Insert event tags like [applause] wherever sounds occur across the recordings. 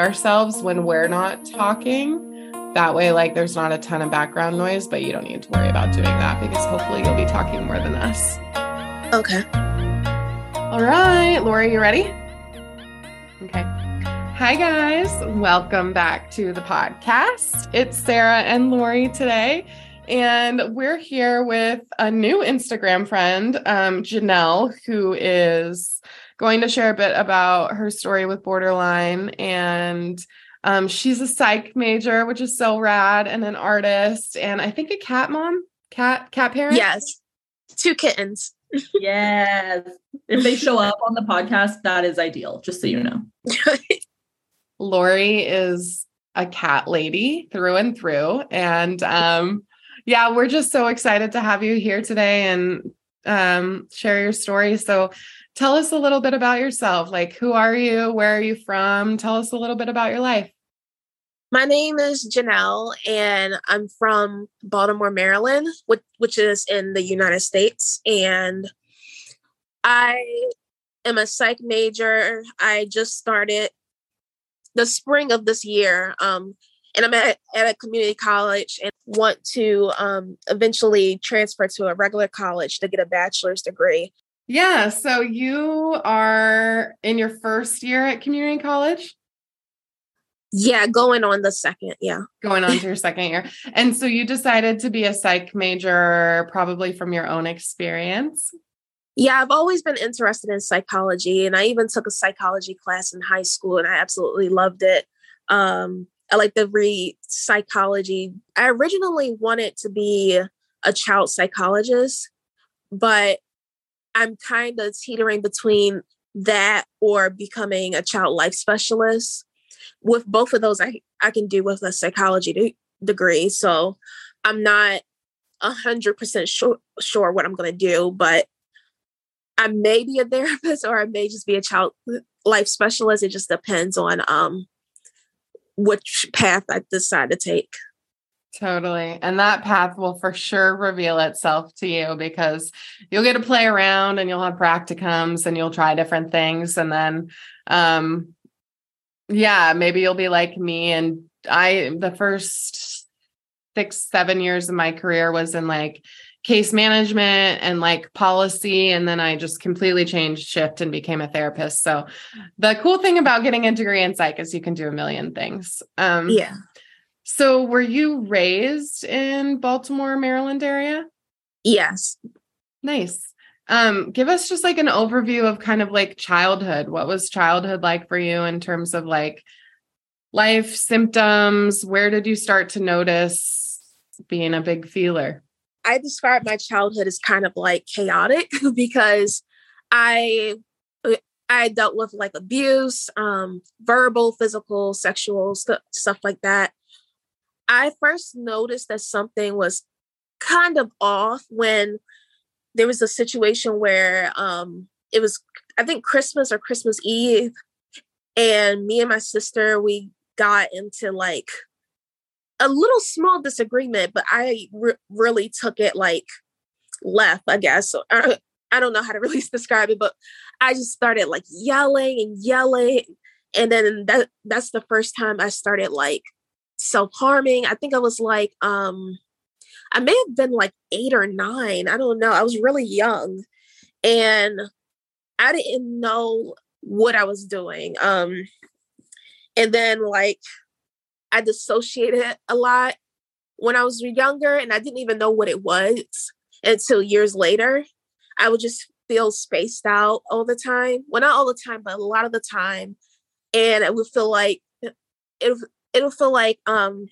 ourselves when we're not talking. That way, like, there's not a ton of background noise, but you don't need to worry about doing that because hopefully you'll be talking more than us. Okay. All right, Lori, you ready? Okay. Hi, guys. Welcome back to the podcast. It's Sarah and Lori today. And we're here with a new Instagram friend, um, Janelle, who is going to share a bit about her story with borderline. And um, she's a psych major, which is so rad, and an artist, and I think a cat mom, cat cat parent. Yes, two kittens. [laughs] yes. If they show up on the podcast, that is ideal, just so you know. [laughs] Lori is a cat lady through and through. And um, yeah, we're just so excited to have you here today and um, share your story. So tell us a little bit about yourself. Like, who are you? Where are you from? Tell us a little bit about your life. My name is Janelle, and I'm from Baltimore, Maryland, which, which is in the United States. And I am a psych major. I just started the spring of this year. Um, and I'm at, at a community college and want to um, eventually transfer to a regular college to get a bachelor's degree. Yeah. So you are in your first year at community college? Yeah, going on the second. Yeah. Going on to your [laughs] second year. And so you decided to be a psych major probably from your own experience? Yeah, I've always been interested in psychology, and I even took a psychology class in high school, and I absolutely loved it. Um, I like to read psychology. I originally wanted to be a child psychologist, but I'm kind of teetering between that or becoming a child life specialist. With both of those, I, I can do with a psychology de- degree. So I'm not a hundred percent sure sure what I'm gonna do, but I may be a [laughs] therapist or I may just be a child life specialist. It just depends on um which path I decide to take. Totally. And that path will for sure reveal itself to you because you'll get to play around and you'll have practicums and you'll try different things. And then, um, yeah, maybe you'll be like me. And I, the first six, seven years of my career was in like case management and like policy. And then I just completely changed shift and became a therapist. So the cool thing about getting a degree in psych is you can do a million things. Um, yeah. So were you raised in Baltimore, Maryland area? Yes. Nice. Um, give us just like an overview of kind of like childhood. What was childhood like for you in terms of like life symptoms? Where did you start to notice being a big feeler? I describe my childhood as kind of like chaotic [laughs] because I uh, I dealt with like abuse, um, verbal, physical, sexual st- stuff like that. I first noticed that something was kind of off when there was a situation where um, it was I think Christmas or Christmas Eve, and me and my sister we got into like a little small disagreement, but I re- really took it like left, I guess. So, [laughs] I, I don't know how to [laughs] really describe it, but I just started like yelling and yelling. And then that that's the first time I started like self-harming. I think I was like um I may have been like 8 or 9. I don't know. I was really young. And I didn't know what I was doing. Um and then like I dissociated a lot when I was younger and I didn't even know what it was until years later. I would just feel spaced out all the time. Well, not all the time, but a lot of the time. And i would feel like it it would feel like um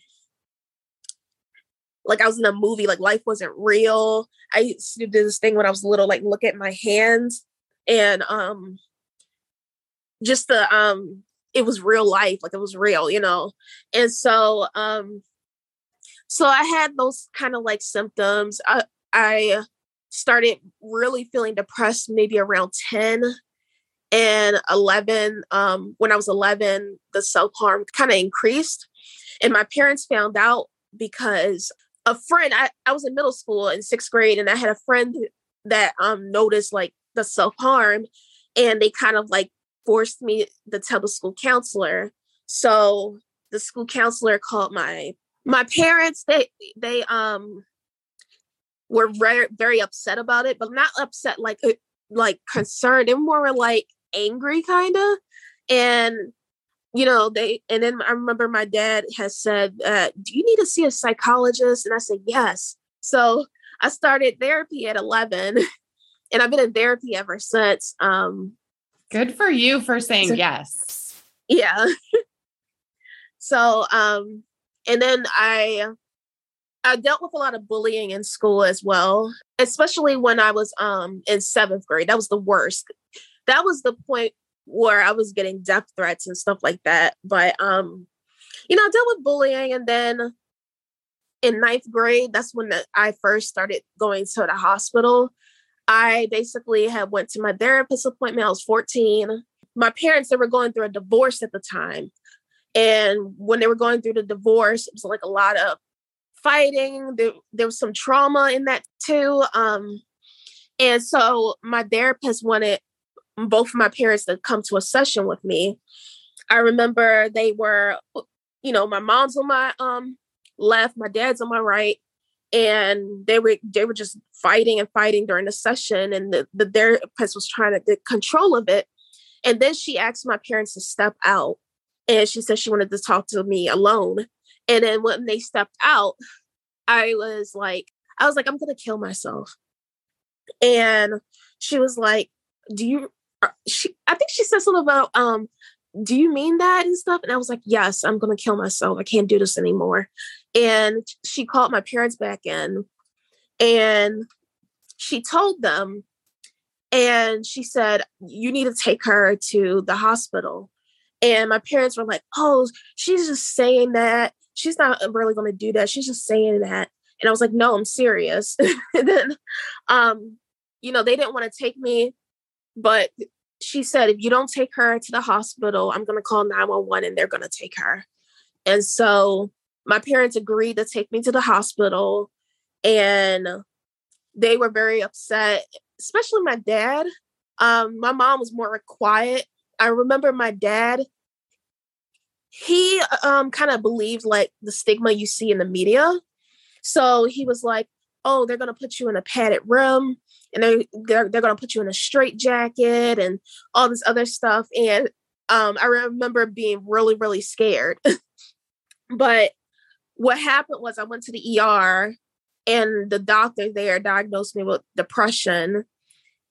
like I was in a movie, like life wasn't real. I used to do this thing when I was little, like look at my hands and um just the um it was real life like it was real you know? And so um so i had those kind of like symptoms. I i started really feeling depressed maybe around 10 and 11 um when i was 11 the self-harm kind of increased and my parents found out because a friend I, I was in middle school in sixth grade and i had a friend that um noticed like the self-harm and they kind of like forced me to tell the school counselor. So the school counselor called my my parents. They they um were very very upset about it, but not upset like uh, like concerned. Were more like angry kind of. And you know they and then I remember my dad has said, uh, "Do you need to see a psychologist?" And I said, "Yes." So I started therapy at 11 [laughs] and I've been in therapy ever since. Um, Good for you for saying so, yes. Yeah. [laughs] so, um, and then I, I dealt with a lot of bullying in school as well, especially when I was um in seventh grade. That was the worst. That was the point where I was getting death threats and stuff like that. But um, you know, I dealt with bullying, and then in ninth grade, that's when the, I first started going to the hospital. I basically had went to my therapist appointment. I was 14. My parents, they were going through a divorce at the time. And when they were going through the divorce, it was like a lot of fighting. There, there was some trauma in that too. Um, and so my therapist wanted both of my parents to come to a session with me. I remember they were, you know, my mom's on my um left, my dad's on my right, and they were they were just fighting and fighting during the session, and the, the therapist was trying to get control of it. And then she asked my parents to step out, and she said she wanted to talk to me alone. And then when they stepped out, I was like, I was like, I'm gonna kill myself. And she was like, Do you? Uh, she, I think she said something about, um, do you mean that and stuff? And I was like, yes, I'm gonna kill myself. I can't do this anymore. And she called my parents back in and she told them, and she said, You need to take her to the hospital. And my parents were like, Oh, she's just saying that. She's not really going to do that. She's just saying that. And I was like, No, I'm serious. [laughs] and then, um, you know, they didn't want to take me, but she said, If you don't take her to the hospital, I'm going to call 911 and they're going to take her. And so my parents agreed to take me to the hospital and they were very upset especially my dad. Um my mom was more quiet. I remember my dad he um kind of believed like the stigma you see in the media. So he was like oh they're going to put you in a padded room and they they're, they're going to put you in a straight jacket and all this other stuff and um i remember being really really scared [laughs] but what happened was I went to the ER and the doctor there diagnosed me with depression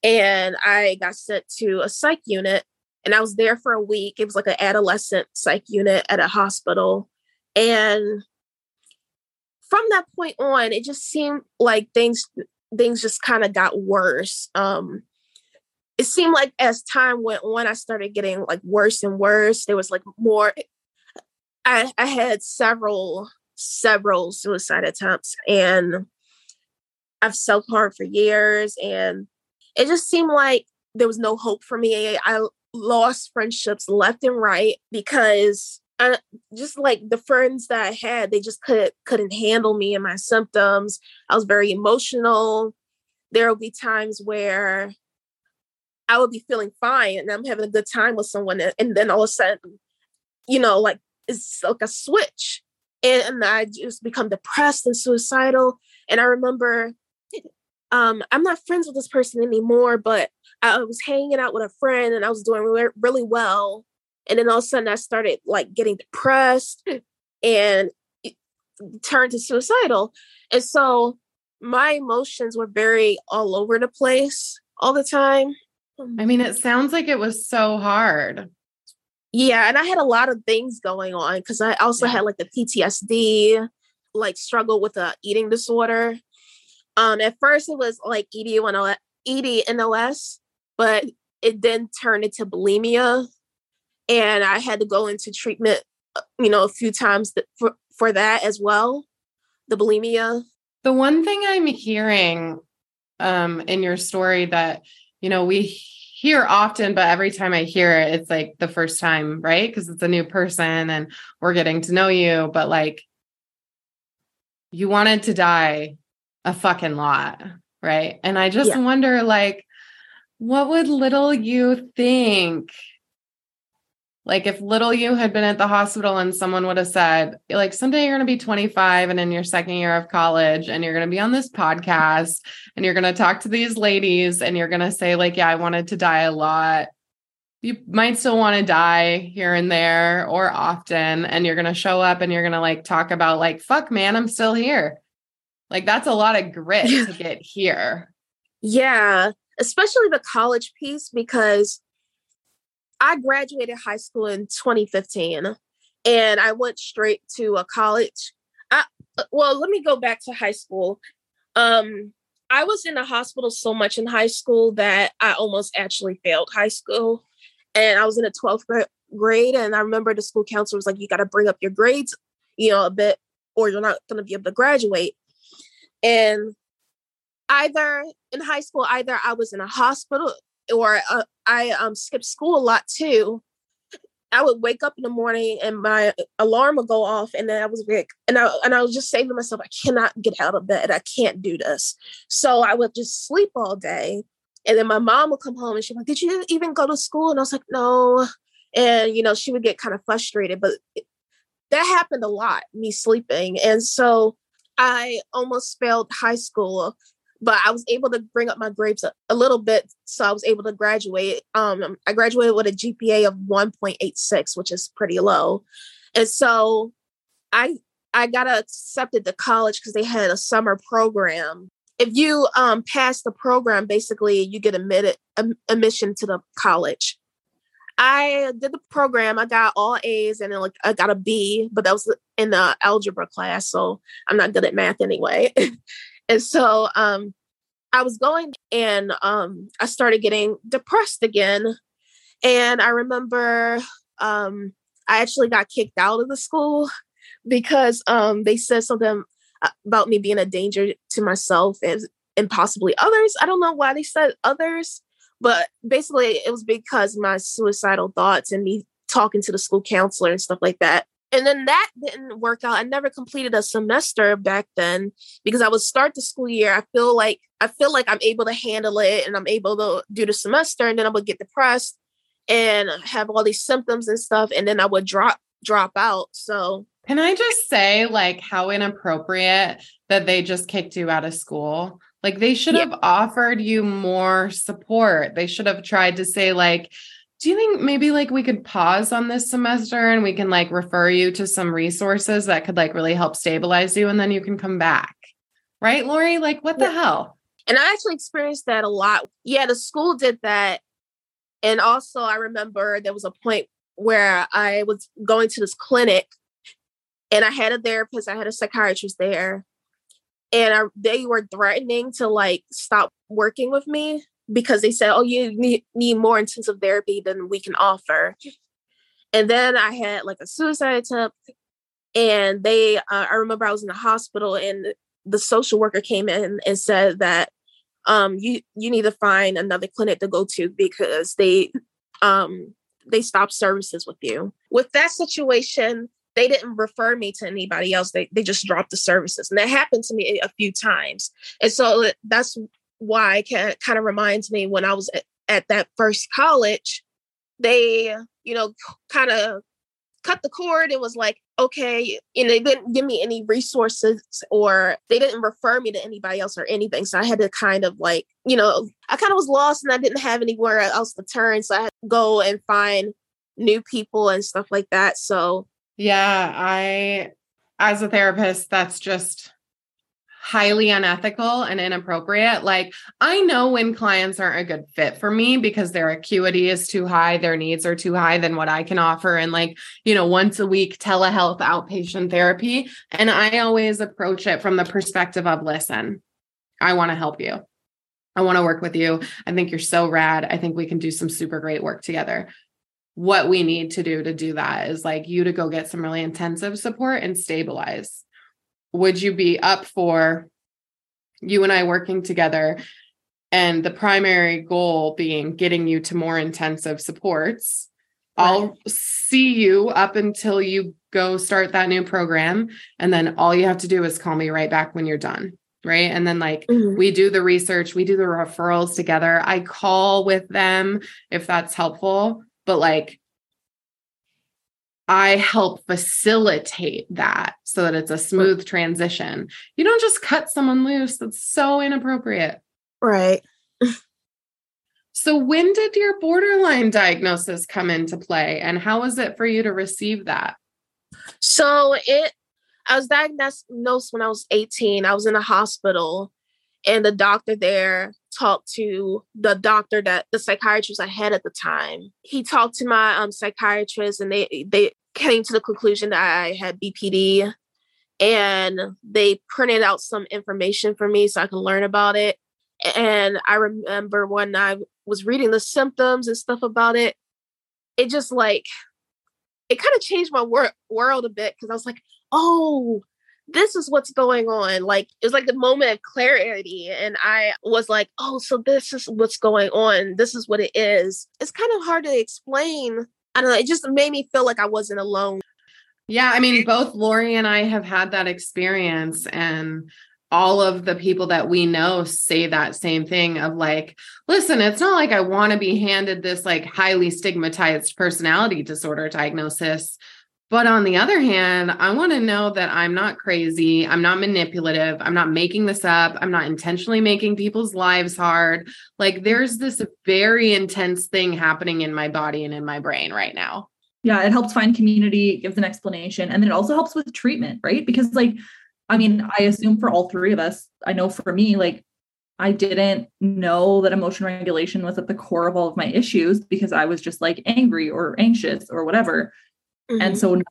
and I got sent to a psych unit and I was there for a week. It was like an adolescent psych unit at a hospital. And from that point on, it just seemed like things things just kind of got worse. Um it seemed like as time went on, I started getting like worse and worse. There was like more I, I had several several suicide attempts and I've self harmed for years. And it just seemed like there was no hope for me. I lost friendships left and right because I, just like the friends that I had, they just could, couldn't handle me and my symptoms. I was very emotional. There will be times where I would be feeling fine and I'm having a good time with someone. And then all of a sudden, you know, like it's like a switch and I just become depressed and suicidal. And I remember um, I'm not friends with this person anymore, but I was hanging out with a friend and I was doing re- really well. And then all of a sudden I started like getting depressed and turned to suicidal. And so my emotions were very all over the place all the time. I mean, it sounds like it was so hard. Yeah, and I had a lot of things going on because I also yeah. had like the PTSD, like struggle with a eating disorder. Um, at first it was like EDNOS, EDNOS, but it then turned into bulimia, and I had to go into treatment, uh, you know, a few times for for that as well, the bulimia. The one thing I'm hearing um, in your story that you know we hear often, but every time I hear it, it's like the first time, right? Because it's a new person and we're getting to know you, but like you wanted to die a fucking lot, right? And I just yeah. wonder, like, what would little you think? Like if little you had been at the hospital and someone would have said, like, someday you're going to be 25 and in your second year of college and you're going to be on this podcast and you're going to talk to these ladies and you're going to say, like, yeah, I wanted to die a lot. You might still want to die here and there or often. And you're going to show up and you're going to like talk about, like, fuck, man, I'm still here. Like, that's a lot of grit to get here. Yeah, especially the college piece because I graduated high school in 2015 and I went straight to a college. I, uh, well, let me go back to high school. Um, I was in the hospital so much in high school that I almost actually failed high school. And I was in the 12th grade. And I remember the school counselor was like, you got to bring up your grades, you know, a bit, or you're not going to be able to graduate. And either in high school, either I was in a hospital or uh, I um, skipped school a lot too. I would wake up in the morning and my alarm would go off, and then I was like, and I and I was just saying to myself, I cannot get out of bed. I can't do this. So I would just sleep all day, and then my mom would come home and she's like, "Did you even go to school?" And I was like, "No." And you know, she would get kind of frustrated, but it, that happened a lot, me sleeping, and so I almost failed high school but I was able to bring up my grades a, a, little bit, so I was able to graduate. Um, I graduated with a GPA of 1.86, which is pretty low, and so I I got accepted to college because they had a summer program. If you um, pass the program, basically you get admitted admission to the college. I did the program. I got all A's and then like I got a B, but that was in the algebra class, so I'm not good at math anyway. [laughs] And so um, I was going and um, I started getting depressed again. And I remember um, I actually got kicked out of the school because um, they said something about me being a danger to myself and, and possibly others. I don't know why they said others, but basically it was because my suicidal thoughts and me talking to the school counselor and stuff like that and then that didn't work out. I never completed a semester back then because I would start the school year. I feel like I feel like I'm able to handle it and I'm able to do the semester and then I would get depressed and have all these symptoms and stuff and then I would drop drop out. So can I just say like how inappropriate that they just kicked you out of school? Like they should have offered you more support. They should have tried to say like do you think maybe like we could pause on this semester and we can like refer you to some resources that could like really help stabilize you and then you can come back? Right, Lori? Like, what the hell? And I actually experienced that a lot. Yeah, the school did that. And also, I remember there was a point where I was going to this clinic and I had a therapist, I had a psychiatrist there, and I, they were threatening to like stop working with me because they said, "Oh, you need, need more intensive therapy than we can offer." And then I had like a suicide attempt, and they. Uh, I remember I was in the hospital, and the social worker came in and said that um, you you need to find another clinic to go to because they um, they stopped services with you. With that situation, they didn't refer me to anybody else. They they just dropped the services, and that happened to me a few times. And so that's why it kind of reminds me when I was at, at that first college, they, you know, kind of cut the cord and was like, okay, and they didn't give me any resources or they didn't refer me to anybody else or anything. So I had to kind of like, you know, I kind of was lost and I didn't have anywhere else to turn. So I had to go and find new people and stuff like that. So yeah, I as a therapist, that's just highly unethical and inappropriate. Like, I know when clients aren't a good fit for me because their acuity is too high, their needs are too high than what I can offer. And, like, you know, once a week telehealth outpatient therapy. And I always approach it from the perspective of listen, I want to help you. I want to work with you. I think you're so rad. I think we can do some super great work together. What we need to do to do that is like you to go get some really intensive support and stabilize would you be up for you and I working together and the primary goal being getting you to more intensive supports? Right. I'll see you up until you go start that new program. And then all you have to do is call me right back when you're done. Right. And then, like, mm-hmm. we do the research, we do the referrals together. I call with them if that's helpful. But, like, I help facilitate that so that it's a smooth transition. You don't just cut someone loose. That's so inappropriate. Right. So, when did your borderline diagnosis come into play, and how was it for you to receive that? So, it, I was diagnosed when I was 18. I was in a hospital, and the doctor there talked to the doctor that the psychiatrist I had at the time. He talked to my um, psychiatrist, and they they came to the conclusion that I had BPD, and they printed out some information for me so I could learn about it. And I remember when I was reading the symptoms and stuff about it, it just like it kind of changed my wor- world a bit because I was like, oh, this is what's going on. Like it was like the moment of clarity. And I was like, oh, so this is what's going on. This is what it is. It's kind of hard to explain. I don't know. It just made me feel like I wasn't alone. Yeah. I mean, both Lori and I have had that experience. And all of the people that we know say that same thing of like, listen, it's not like I want to be handed this like highly stigmatized personality disorder diagnosis but on the other hand, I want to know that I'm not crazy. I'm not manipulative. I'm not making this up. I'm not intentionally making people's lives hard. Like there's this very intense thing happening in my body and in my brain right now. Yeah, it helps find community, gives an explanation, and then it also helps with treatment, right? Because, like, I mean, I assume for all three of us, I know for me, like, I didn't know that emotion regulation was at the core of all of my issues because I was just like angry or anxious or whatever. Mm-hmm. And so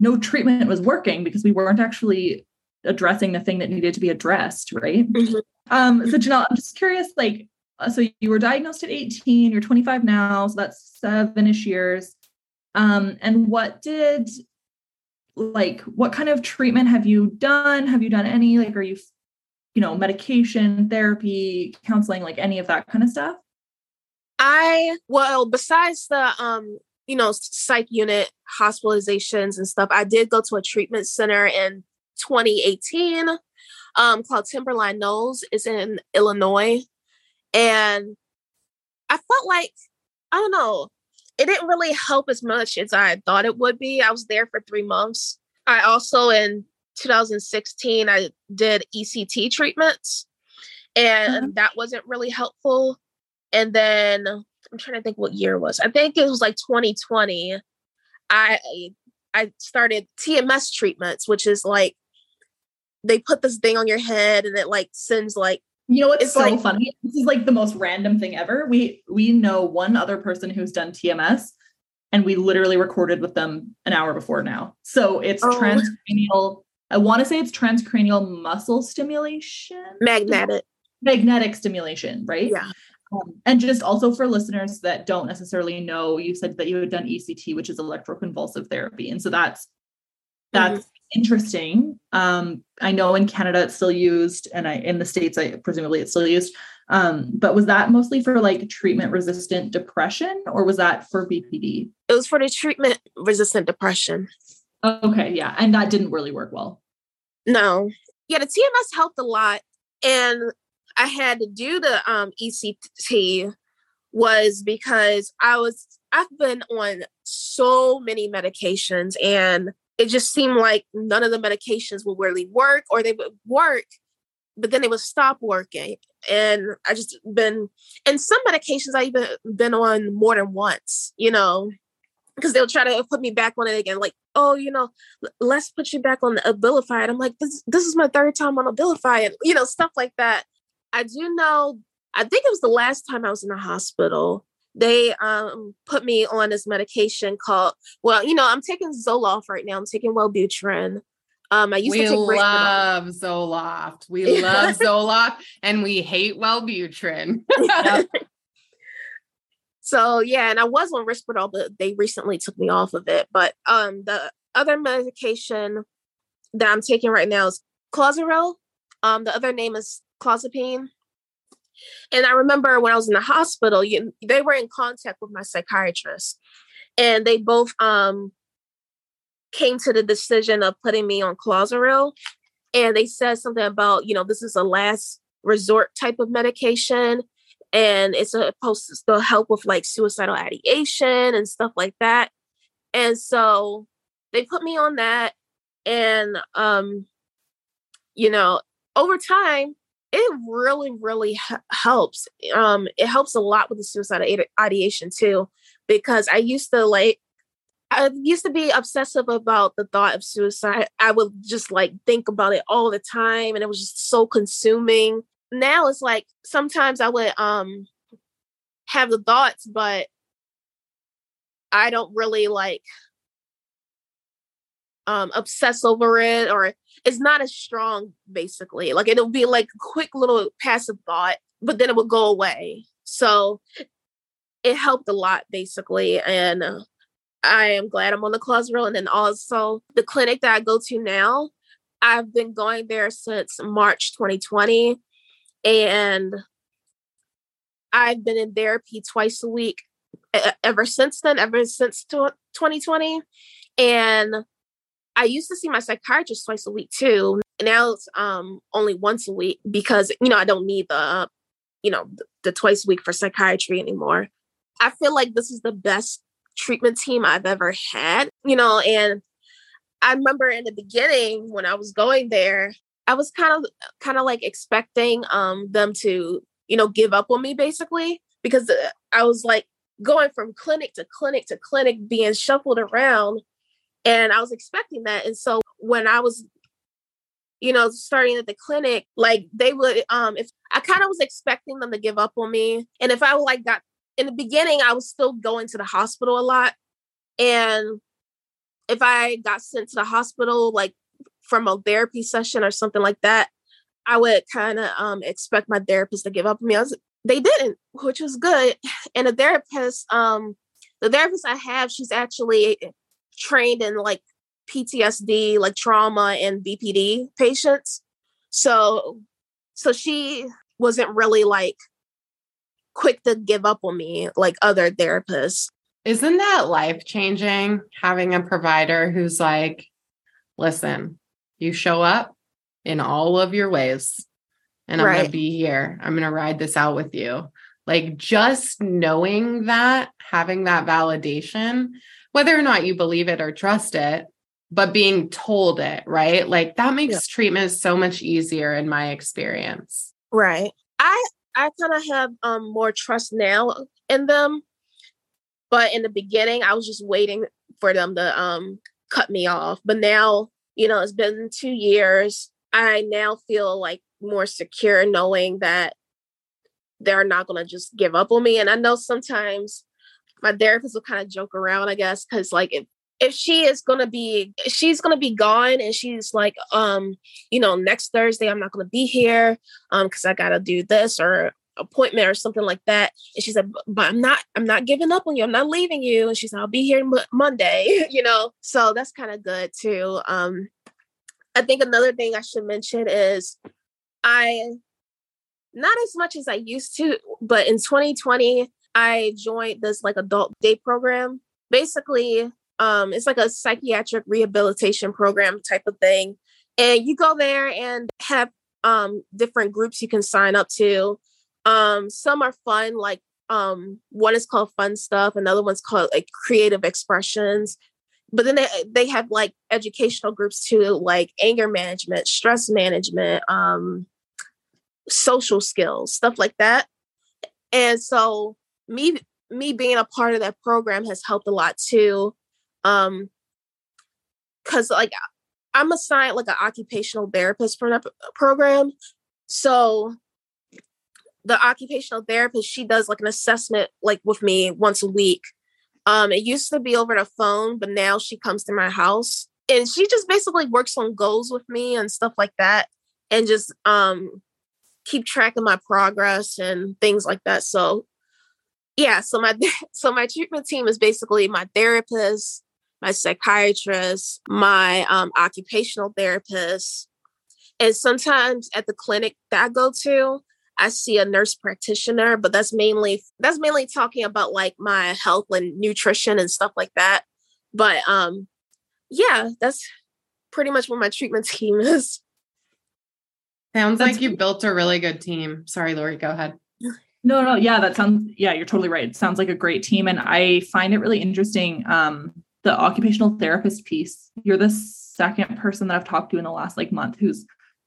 no treatment was working because we weren't actually addressing the thing that needed to be addressed, right? Mm-hmm. Um, so Janelle, I'm just curious, like, uh, so you were diagnosed at 18, you're 25 now, so that's seven-ish years. Um, and what did like what kind of treatment have you done? Have you done any? Like, are you, you know, medication, therapy, counseling, like any of that kind of stuff? I well, besides the um you know, psych unit hospitalizations and stuff. I did go to a treatment center in 2018 um, called Timberline Knolls. It's in Illinois. And I felt like, I don't know, it didn't really help as much as I thought it would be. I was there for three months. I also, in 2016, I did ECT treatments, and mm-hmm. that wasn't really helpful. And then I'm trying to think what year was. I think it was like 2020. I I started TMS treatments, which is like they put this thing on your head and it like sends like you know what's so like, funny? This is like the most random thing ever. We we know one other person who's done TMS and we literally recorded with them an hour before now. So it's oh. transcranial. I want to say it's transcranial muscle stimulation. Magnetic. Magnetic stimulation, right? Yeah. Um, and just also for listeners that don't necessarily know, you said that you had done ECT, which is electroconvulsive therapy. And so that's that's mm-hmm. interesting. Um, I know in Canada it's still used, and I in the States, I presumably it's still used. Um, but was that mostly for like treatment resistant depression or was that for BPD? It was for the treatment resistant depression. Okay, yeah. And that didn't really work well. No. Yeah, the TMS helped a lot. And I had to do the um, ECT was because I was I've been on so many medications and it just seemed like none of the medications would really work or they would work but then they would stop working. And I just been and some medications I even been on more than once you know because they'll try to put me back on it again like oh you know let's put you back on the abilify and I'm like this, this is my third time on abilify and you know stuff like that I do know, I think it was the last time I was in the hospital. They um, put me on this medication called, well, you know, I'm taking Zoloft right now. I'm taking Wellbutrin. Um, I used we to take love Zoloft. We [laughs] love Zoloft and we hate Wellbutrin. [laughs] so yeah, and I was on Risperdal, but they recently took me off of it. But um, the other medication that I'm taking right now is Clozaril. Um, the other name is clozapine. And I remember when I was in the hospital, you, they were in contact with my psychiatrist, and they both um, came to the decision of putting me on Clozaril. And they said something about, you know, this is a last resort type of medication, and it's supposed to help with like suicidal ideation and stuff like that. And so they put me on that. And, um, you know, over time, it really, really helps. Um, it helps a lot with the suicide ideation too, because I used to like, I used to be obsessive about the thought of suicide. I would just like think about it all the time, and it was just so consuming. Now it's like sometimes I would um have the thoughts, but I don't really like um obsess over it or it's not as strong basically. Like it'll be like quick little passive thought but then it will go away. So it helped a lot basically and i am glad i'm on the clozaril and then also the clinic that i go to now i've been going there since march 2020 and i've been in therapy twice a week ever since then ever since 2020 and I used to see my psychiatrist twice a week too. Now it's um only once a week because you know I don't need the uh, you know the, the twice a week for psychiatry anymore. I feel like this is the best treatment team I've ever had, you know, and I remember in the beginning when I was going there, I was kind of kind of like expecting um them to, you know, give up on me basically because uh, I was like going from clinic to clinic to clinic being shuffled around and I was expecting that. And so when I was, you know, starting at the clinic, like they would, um, if I kind of was expecting them to give up on me. And if I like got in the beginning, I was still going to the hospital a lot. And if I got sent to the hospital, like from a therapy session or something like that, I would kind of um, expect my therapist to give up on me. I was, they didn't, which was good. And the therapist, um, the therapist I have, she's actually trained in like PTSD, like trauma and BPD patients. So so she wasn't really like quick to give up on me like other therapists. Isn't that life changing having a provider who's like, listen, you show up in all of your ways and I'm right. going to be here. I'm going to ride this out with you. Like just knowing that, having that validation, whether or not you believe it or trust it, but being told it, right? Like that makes yeah. treatment so much easier in my experience. Right. I I kind of have um more trust now in them. But in the beginning, I was just waiting for them to um cut me off. But now, you know, it's been 2 years. I now feel like more secure knowing that they're not going to just give up on me and I know sometimes my therapist will kind of joke around, I guess, because like if if she is gonna be she's gonna be gone and she's like um you know next thursday i'm not gonna be here um because i gotta do this or appointment or something like that and she said but i'm not i'm not giving up on you i'm not leaving you and she said i'll be here m- monday [laughs] you know? So that's kind of good too um i think another thing i should mention is i not as much as i used to but in 2020 I joined this like adult day program. Basically, um, it's like a psychiatric rehabilitation program type of thing. And you go there and have um different groups you can sign up to. Um, some are fun, like um, one is called fun stuff, another one's called like creative expressions. But then they they have like educational groups too, like anger management, stress management, um, social skills, stuff like that. And so me me being a part of that program has helped a lot too um because like i'm assigned like an occupational therapist for that program so the occupational therapist she does like an assessment like with me once a week um it used to be over the phone but now she comes to my house and she just basically works on goals with me and stuff like that and just um keep track of my progress and things like that so yeah so my [laughs] so my treatment team is basically my therapist my psychiatrist my um, occupational therapist. And sometimes at the clinic that i go to i see a nurse practitioner but that's mainly that's mainly talking about like my health and nutrition and stuff like that. But um yeah that's pretty much what my treatment [laughs] team is. Sounds that's like you built a really good team. Sorry lori go ahead no, no, yeah, that sounds, yeah, you're totally right. It sounds like a great team. And I find it really interesting. Um, the occupational therapist piece. You're the second person that I've talked to in the last like month who's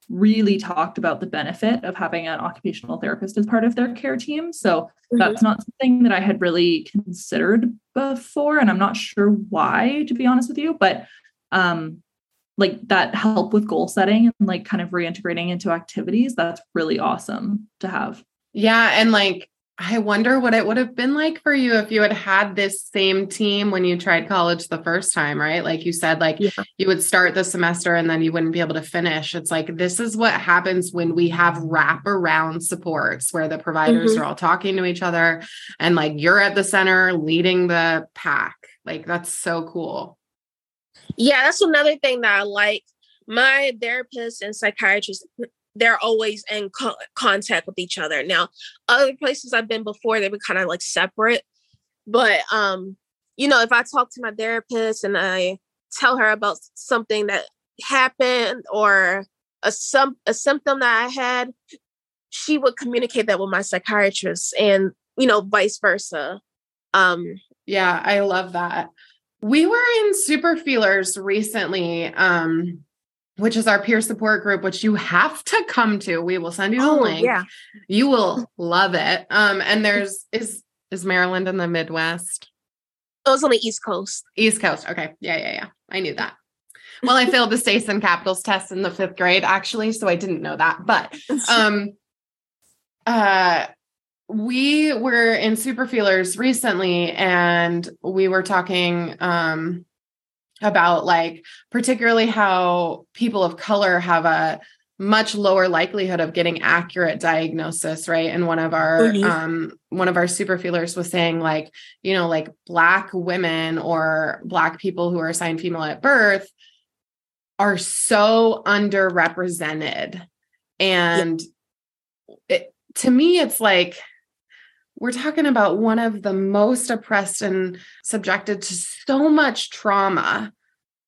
really talked about the benefit of having an occupational therapist as part of their care team. So mm-hmm. that's not something that I had really considered before. And I'm not sure why, to be honest with you, but um, like that help with goal setting and like kind of reintegrating into activities, that's really awesome to have. Yeah. And like I wonder what it would have been like for you if you had had this same team when you tried college the first time, right? Like you said, like yeah. you would start the semester and then you wouldn't be able to finish. It's like this is what happens when we have wrap around supports where the providers mm-hmm. are all talking to each other and like you're at the center leading the pack. Like that's so cool. Yeah, that's another thing that I like. My therapist and psychiatrist they're always in co- contact with each other. Now, other places I've been before, they were kind of like separate. But um, you know, if I talk to my therapist and I tell her about something that happened or a some a symptom that I had, she would communicate that with my psychiatrist and you know, vice versa. Um, yeah, I love that. We were in Super Feelers recently. Um, which is our peer support group, which you have to come to. We will send you the oh, link. Yeah. You will love it. Um, and there's is is Maryland in the Midwest? Oh, it was on the East Coast. East Coast. Okay. Yeah, yeah, yeah. I knew that. Well, I failed the states and capitals test in the fifth grade, actually, so I didn't know that. But [laughs] um uh we were in super feelers recently and we were talking um about like particularly how people of color have a much lower likelihood of getting accurate diagnosis right? And one of our mm-hmm. um one of our super feelers was saying like you know like black women or black people who are assigned female at birth are so underrepresented. And it, to me it's like we're talking about one of the most oppressed and subjected to so much trauma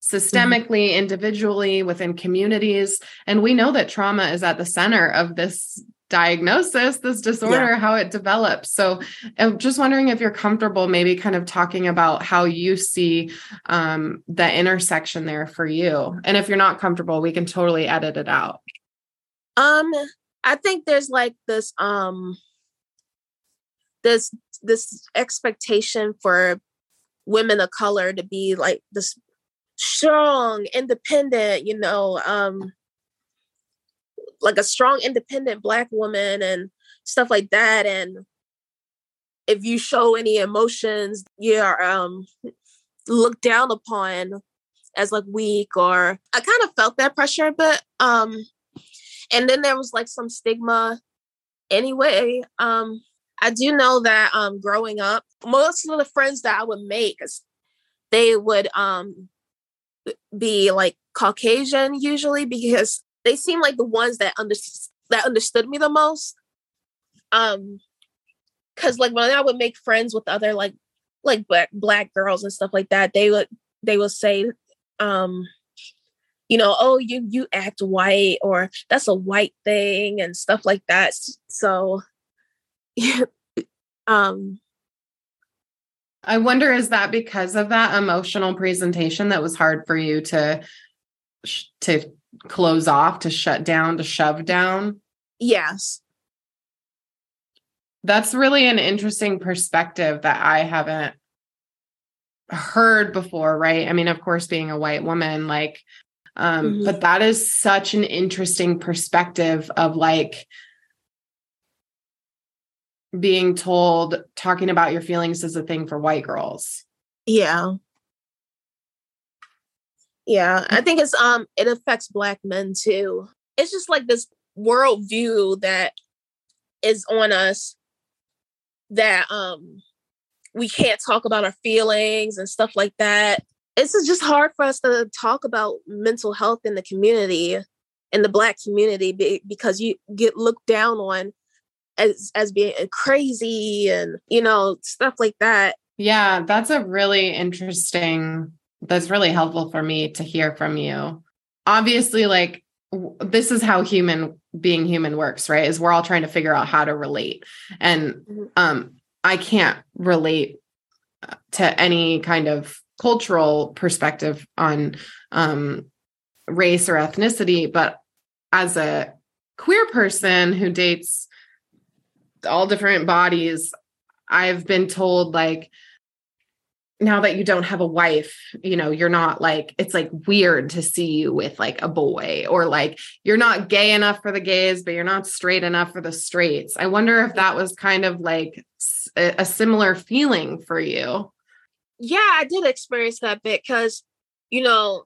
systemically, mm-hmm. individually, within communities. And we know that trauma is at the center of this diagnosis, this disorder, yeah. how it develops. So I'm just wondering if you're comfortable maybe kind of talking about how you see um, the intersection there for you. And if you're not comfortable, we can totally edit it out. Um, I think there's like this um this this expectation for women of color to be like this strong independent you know um like a strong independent black woman and stuff like that. And if you show any emotions you're um looked down upon as like weak or i kind of felt that pressure but um and then there was like some stigma anyway um I do know that um growing up, most of the friends that I would make, they would um be like Caucasian usually because they seem like the ones that that understood me the most. Um, because like when I would make friends with other like like black black girls and stuff like that, they would they would say, um, you know, oh you you act white or that's a white thing and stuff like that. So [laughs] um I wonder is that because of that emotional presentation that was hard for you to to close off, to shut down, to shove down? Yes. That's really an interesting perspective that I haven't heard before, right? I mean, of course being a white woman like um mm-hmm. but that is such an interesting perspective of like being told talking about your feelings is a thing for white girls. Yeah. Yeah, I think it's um it affects black men too. It's just like this worldview that is on us that um we can't talk about our feelings and stuff like that. It's just hard for us to talk about mental health in the community, in the black community, because you get looked down on as as being crazy and you know stuff like that. Yeah that's a really interesting that's really helpful for me to hear from you. Obviously like this is how human being human works right is we're all trying to figure out how to relate. And mm-hmm. um i can't relate uh, to any kind of cultural perspective on um, race or ethnicity, but as a queer person who dates all different bodies, I've been told like now that you don't have a wife, you know, you're not like, it's like weird to see you with like a boy, or like you're not gay enough for the gays, but you're not straight enough for the straights. I wonder if that was kind of like a, similar feeling for you. Yeah, I did experience that bit because, you know,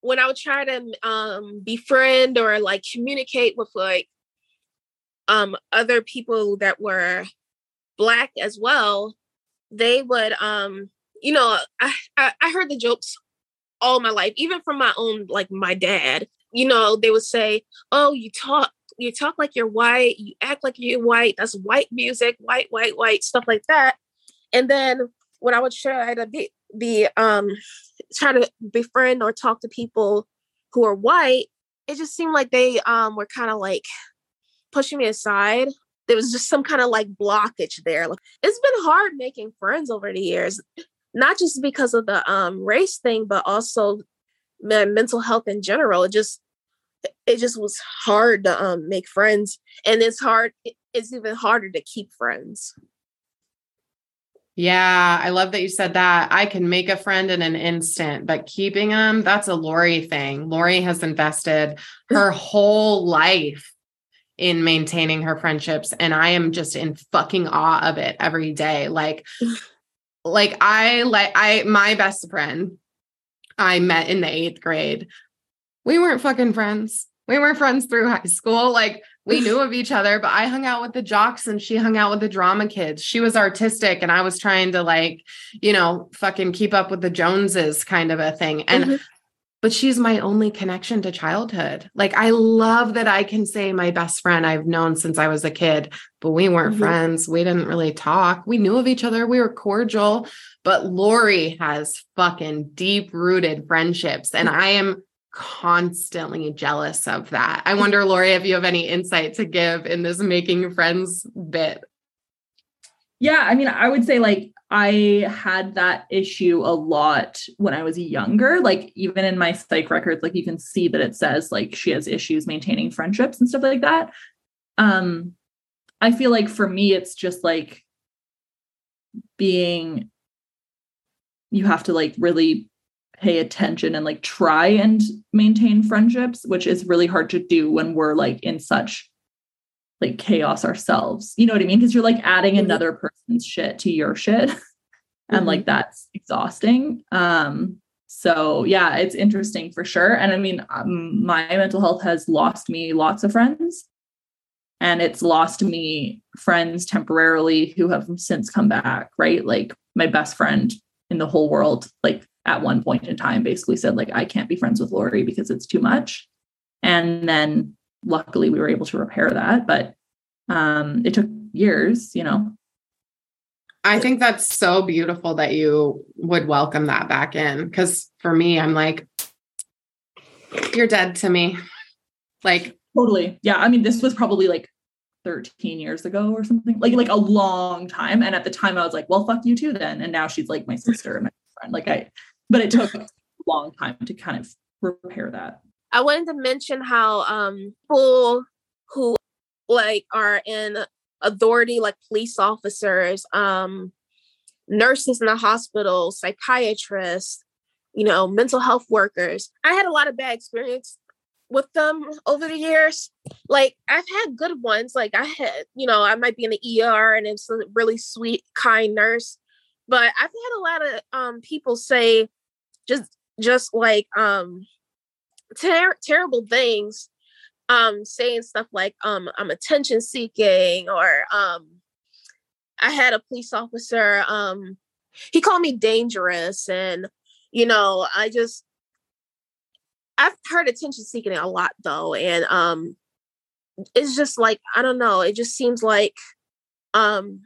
when I would try to um, befriend or like communicate with like um, other people that were black as well, they would um you know I, I i heard the jokes all my life even from my own like my dad. You know they would say oh you talk you talk like you're white you act like you're white that's white music white white white stuff like that. And then when i would try to be, be um try to befriend or talk to people who are white it just seemed like they um were kind of like pushing me aside there was just some kind of like blockage there. Like, It's been hard making friends over the years, not just because of the um, race thing, but also my mental health in general. It just it just was hard to um, make friends, and it's hard. It's even harder to keep friends. Yeah, I love that you said that. I can make a friend in an instant, but keeping them, that's a Lori thing. Lori has invested her [laughs] whole life in maintaining her friendships and I am just in fucking awe of it every day. Like [sighs] like I like I my best friend I met in the 8th grade. We weren't fucking friends. We weren't friends through high school. Like we knew of each other, but I hung out with the jocks and she hung out with the drama kids. She was artistic and I was trying to like, you know, fucking keep up with the Joneses kind of a thing. And mm-hmm but she's my only connection to childhood. Like I love that I can say my best friend I've known since I was a kid, but we weren't mm-hmm. friends. We didn't really talk. We knew of each other. We were cordial, but Lori has fucking deep rooted friendships and I am constantly jealous of that. I wonder Lori if you have any insight to give in this making friends bit. Yeah, I mean, I would say like I had that issue a lot when I was younger. Like even in my psych records, like you can see that it says like she has issues maintaining friendships and stuff like that. Um, I feel like for me, it's just like being you have to like really pay attention and like try and maintain friendships, which is really hard to do when we're like in such like chaos ourselves. You know what I mean? Because you're like adding mm-hmm. another person's shit to your shit. [laughs] and mm-hmm. like that's exhausting. Um, so yeah, it's interesting for sure. And I mean, um, my mental health has lost me lots of friends. And it's lost me friends temporarily who have since come back, right? Like my best friend in the whole world, like at one point in time, basically said, like, I can't be friends with Lori because it's too much. And then luckily we were able to repair that but um it took years you know i think that's so beautiful that you would welcome that back in because for me i'm like you're dead to me. Like totally. Yeah i mean this was probably like 13 years ago or something like like a long time and at the time i was like well fuck you too then and now she's like my sister and my friend like i but it took a long time to kind of repair that. I wanted to mention how um people who like are in authority like police officers, um nurses in the hospital, psychiatrists, you know, mental health workers. I had a lot of bad experience with them over the years. Like I've had good ones. Like I had, you know, I might be in the ER and it's a really sweet, kind nurse. But I've had a lot of um people say just just like um ter- terrible things um saying stuff like um i'm attention seeking or um i had a police officer um he called me dangerous and you know i just i've heard attention seeking a lot though and um it's just like i don't know it just seems like um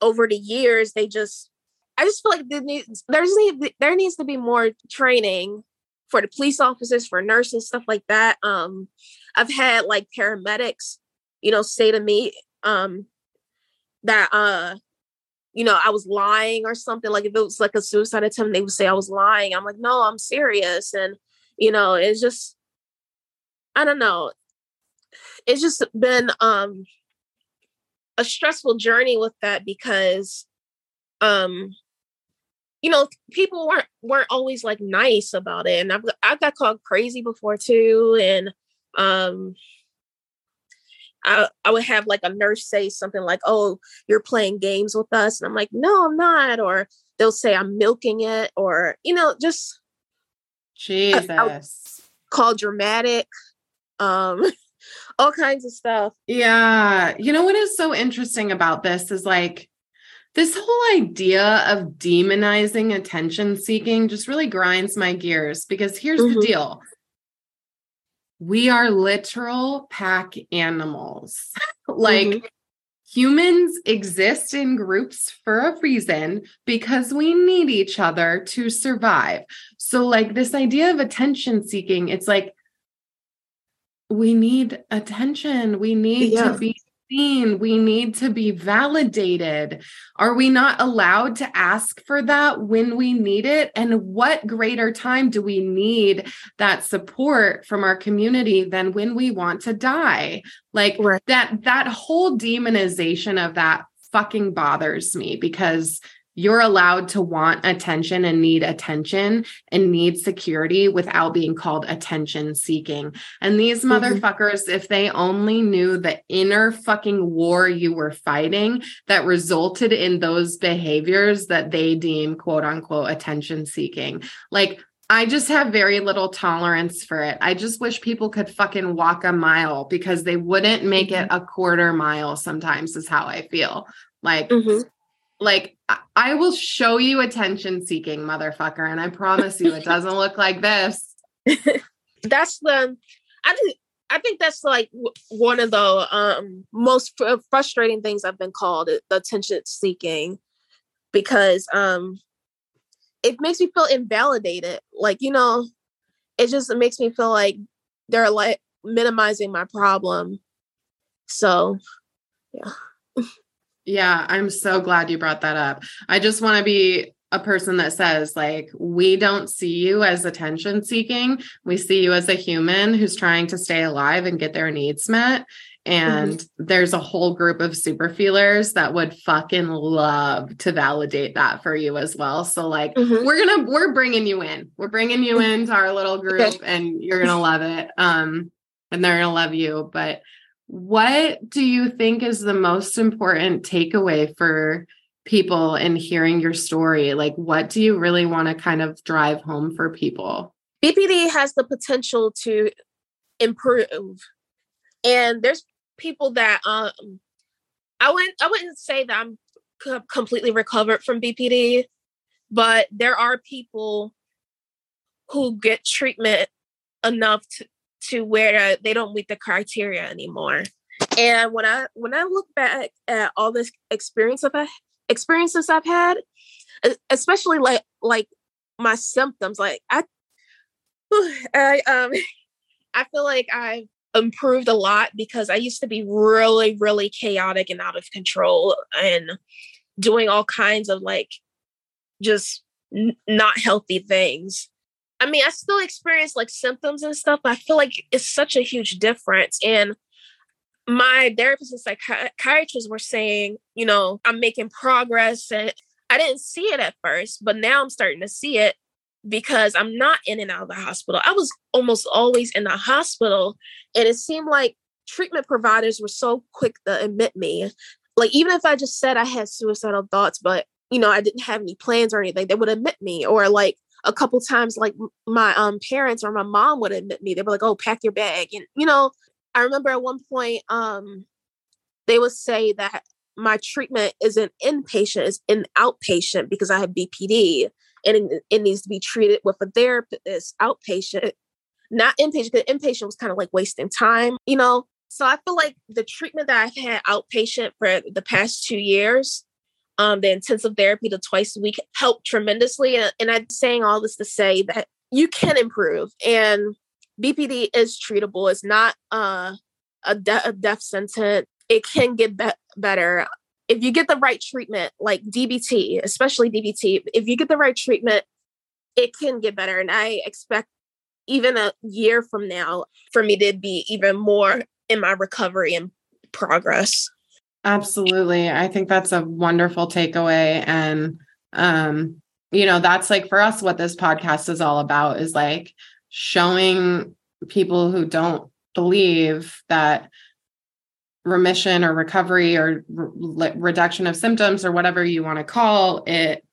over the years they just i just feel like there needs there needs to be more training for the police officers, for nurses, stuff like that. Um, I've had like paramedics, you know, say to me um, that uh, you know, I was lying or something. Like if it was like a suicide attempt, they would say I was lying. I'm like, no, I'm serious. And, you know, it's just, I don't know. It's just been um a stressful journey with that because um you know people weren't weren't always like nice about it and I've I got called crazy before too and um I, I would have like a nurse say something like, Oh, you're playing games with us. And I'm like, No, I'm not. Or they'll say I'm milking it, or, you know, just Jesus. I, called dramatic. Um, [laughs] all kinds of stuff. Yeah. You know what is so interesting about this is like this whole idea of demonizing attention seeking just really grinds my gears because here's mm-hmm. the deal we are literal pack animals. [laughs] like mm-hmm. humans exist in groups for a reason because we need each other to survive. So, like, this idea of attention seeking, it's like we need attention. We need yeah. to be seen. We need to be validated. Are we not allowed to ask for that when we need it? And what greater time do we need that support from our community than when we want to die? Like right. that that whole demonization of that fucking bothers me because you're allowed to want attention and need attention and need security without being called attention seeking. And these mm-hmm. motherfuckers, if they only knew the inner fucking war you were fighting that resulted in those behaviors that they deem quote unquote attention seeking. Like, I just have very little tolerance for it. I just wish people could fucking walk a mile because they wouldn't make it mm-hmm. a quarter mile sometimes, is how I feel. Like, mm-hmm like I will show you attention seeking motherfucker and I promise you it [laughs] doesn't look like this. [laughs] that's the I think I think that's like one of the um, most fr- frustrating things I've been called the attention seeking because um it makes me feel invalidated. Like you know it just makes me feel like they're like minimizing my problem. So yeah yeah, I'm so glad you brought that up. I just want to be a person that says, like, we don't see you as attention seeking. We see you as a human who's trying to stay alive and get their needs met. And mm-hmm. there's a whole group of super feelers that would fucking love to validate that for you as well. So, like, mm-hmm. we're gonna, we're bringing you in. We're bringing you [laughs] into our little group and you're gonna love it. Um, and they're gonna love you. But what do you think is the most important takeaway for people in hearing your story? Like, what do you really want to kind of drive home for people? BPD has the potential to improve. And there's people that um I wouldn't I wouldn't say that I'm completely recovered from BPD, but there are people who get treatment enough to, to where they don't meet the criteria anymore. And when I when I look back at all this experience of experiences I've had, especially like like my symptoms, like I [sighs] I um [laughs] I feel like I've improved a lot because I used to be really really chaotic and out of control and doing all kinds of like just n- not healthy things I mean, I still experience like symptoms and stuff, but I feel like it's such a huge difference. And my therapist and psychiatrists were saying, you know, I'm making progress. And I didn't see it at first, but now I'm starting to see it because I'm not in and out of the hospital. I was almost always in the hospital. And it seemed like treatment providers were so quick to admit me. Like, even if I just said I had suicidal thoughts, but you know, I didn't have any plans or anything, they would admit me. Or like a couple times like my um parents or my mom would admit me they were like oh pack your bag and you know? I remember at one point um they would say that my treatment isn't inpatient it's in outpatient because i have bpd and it needs to be treated with a therapist outpatient not inpatient because inpatient was kind of like wasting time you know? So i feel like the treatment that i've had outpatient for the past two years um, the intensive therapy to twice a week helped tremendously. And, and I'm saying all this to say that you can improve and BPD is treatable. It's not uh, a, de- a death sentence. It can get be- better. if you get the right treatment, like DBT, especially DBT, if you get the right treatment, it can get better. And I expect even a year from now for me to be even more in my recovery and progress. Absolutely. I think that's a wonderful takeaway. And, um, you know, that's like for us, what this podcast is all about is like showing people who don't believe that remission or recovery or re- reduction of symptoms or whatever you want to call it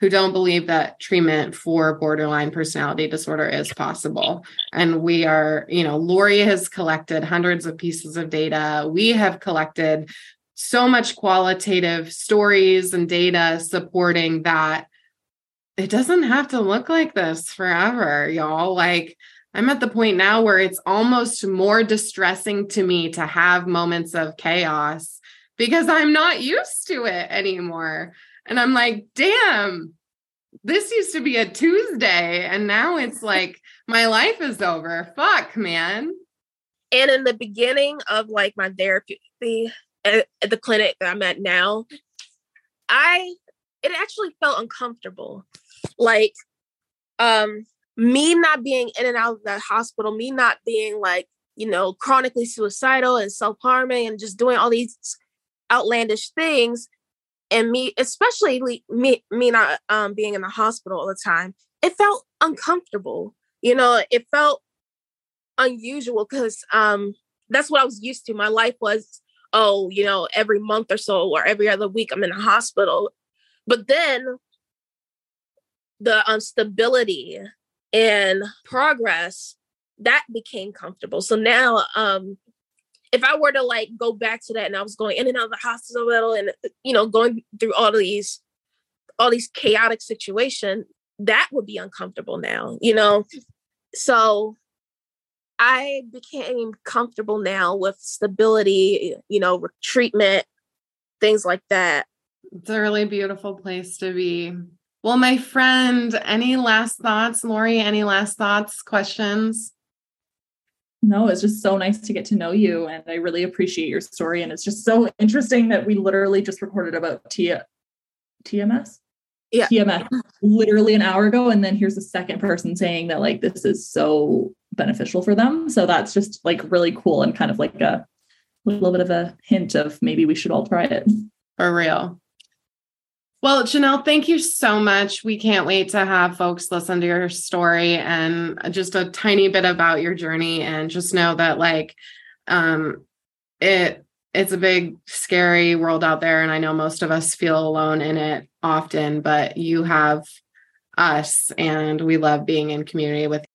who don't believe that treatment for borderline personality disorder is possible. And we are, you know, Lori has collected hundreds of pieces of data. We have collected so much qualitative stories and data supporting that it doesn't have to look like this forever, y'all. Like, I'm at the point now where it's almost more distressing to me to have moments of chaos because I'm not used to it anymore. And I'm like, damn, this used to be a Tuesday. And now it's [laughs] like my life is over. Fuck, man. And in the beginning of like my therapy at, at the clinic that I'm at now, I it actually felt uncomfortable. Like um me not being in and out of that hospital, me not being like, you know, chronically suicidal and self-harming and just doing all these outlandish things and me especially me me not um, being in the hospital all the time it felt uncomfortable you know it felt unusual because um that's what i was used to. My life was oh you know every month or so or every other week i'm in the hospital. But then the um, stability and progress that became comfortable. So now um if I were to like go back to that and I was going in and out of the hospital and you know going through all these all these chaotic situation, that would be uncomfortable now, you know. So I became comfortable now with stability, you know, treatment, things like that. It's a really beautiful place to be. Well, my friend, any last thoughts, Lori? Any last thoughts, questions? No, it's just so nice to get to know you. And I really appreciate your story. And it's just so interesting that we literally just recorded about T- TMS. Yeah. TMS literally an hour ago. And then here's a second person saying that like this is so beneficial for them. So that's just like really cool and kind of like a little bit of a hint of maybe we should all try it. For real. Well, Janelle, thank you so much. We can't wait to have folks listen to your story and just a tiny bit about your journey and just know that like um it it's a big scary world out there and I know most of us feel alone in it often, but you have us and we love being in community with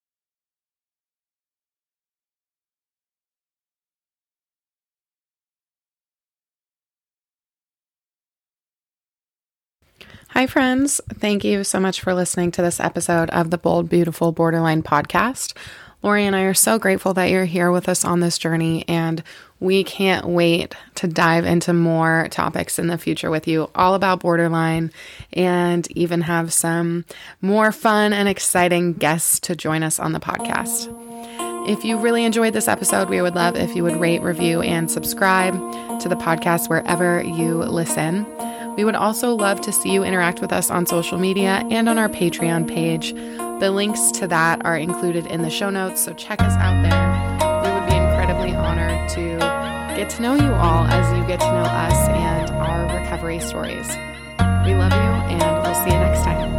Hi, friends. Thank you so much for listening to this episode of the Bold, Beautiful Borderline podcast. Lori and I are so grateful that you're here with us on this journey, and we can't wait to dive into more topics in the future with you, all about borderline, and even have some more fun and exciting guests to join us on the podcast. If you really enjoyed this episode, we would love if you would rate, review, and subscribe to the podcast wherever you listen. We would also love to see you interact with us on social media and on our Patreon page. The links to that are included in the show notes, so check us out there. We would be incredibly honored to get to know you all as you get to know us and our recovery stories. We love you, and we'll see you next time.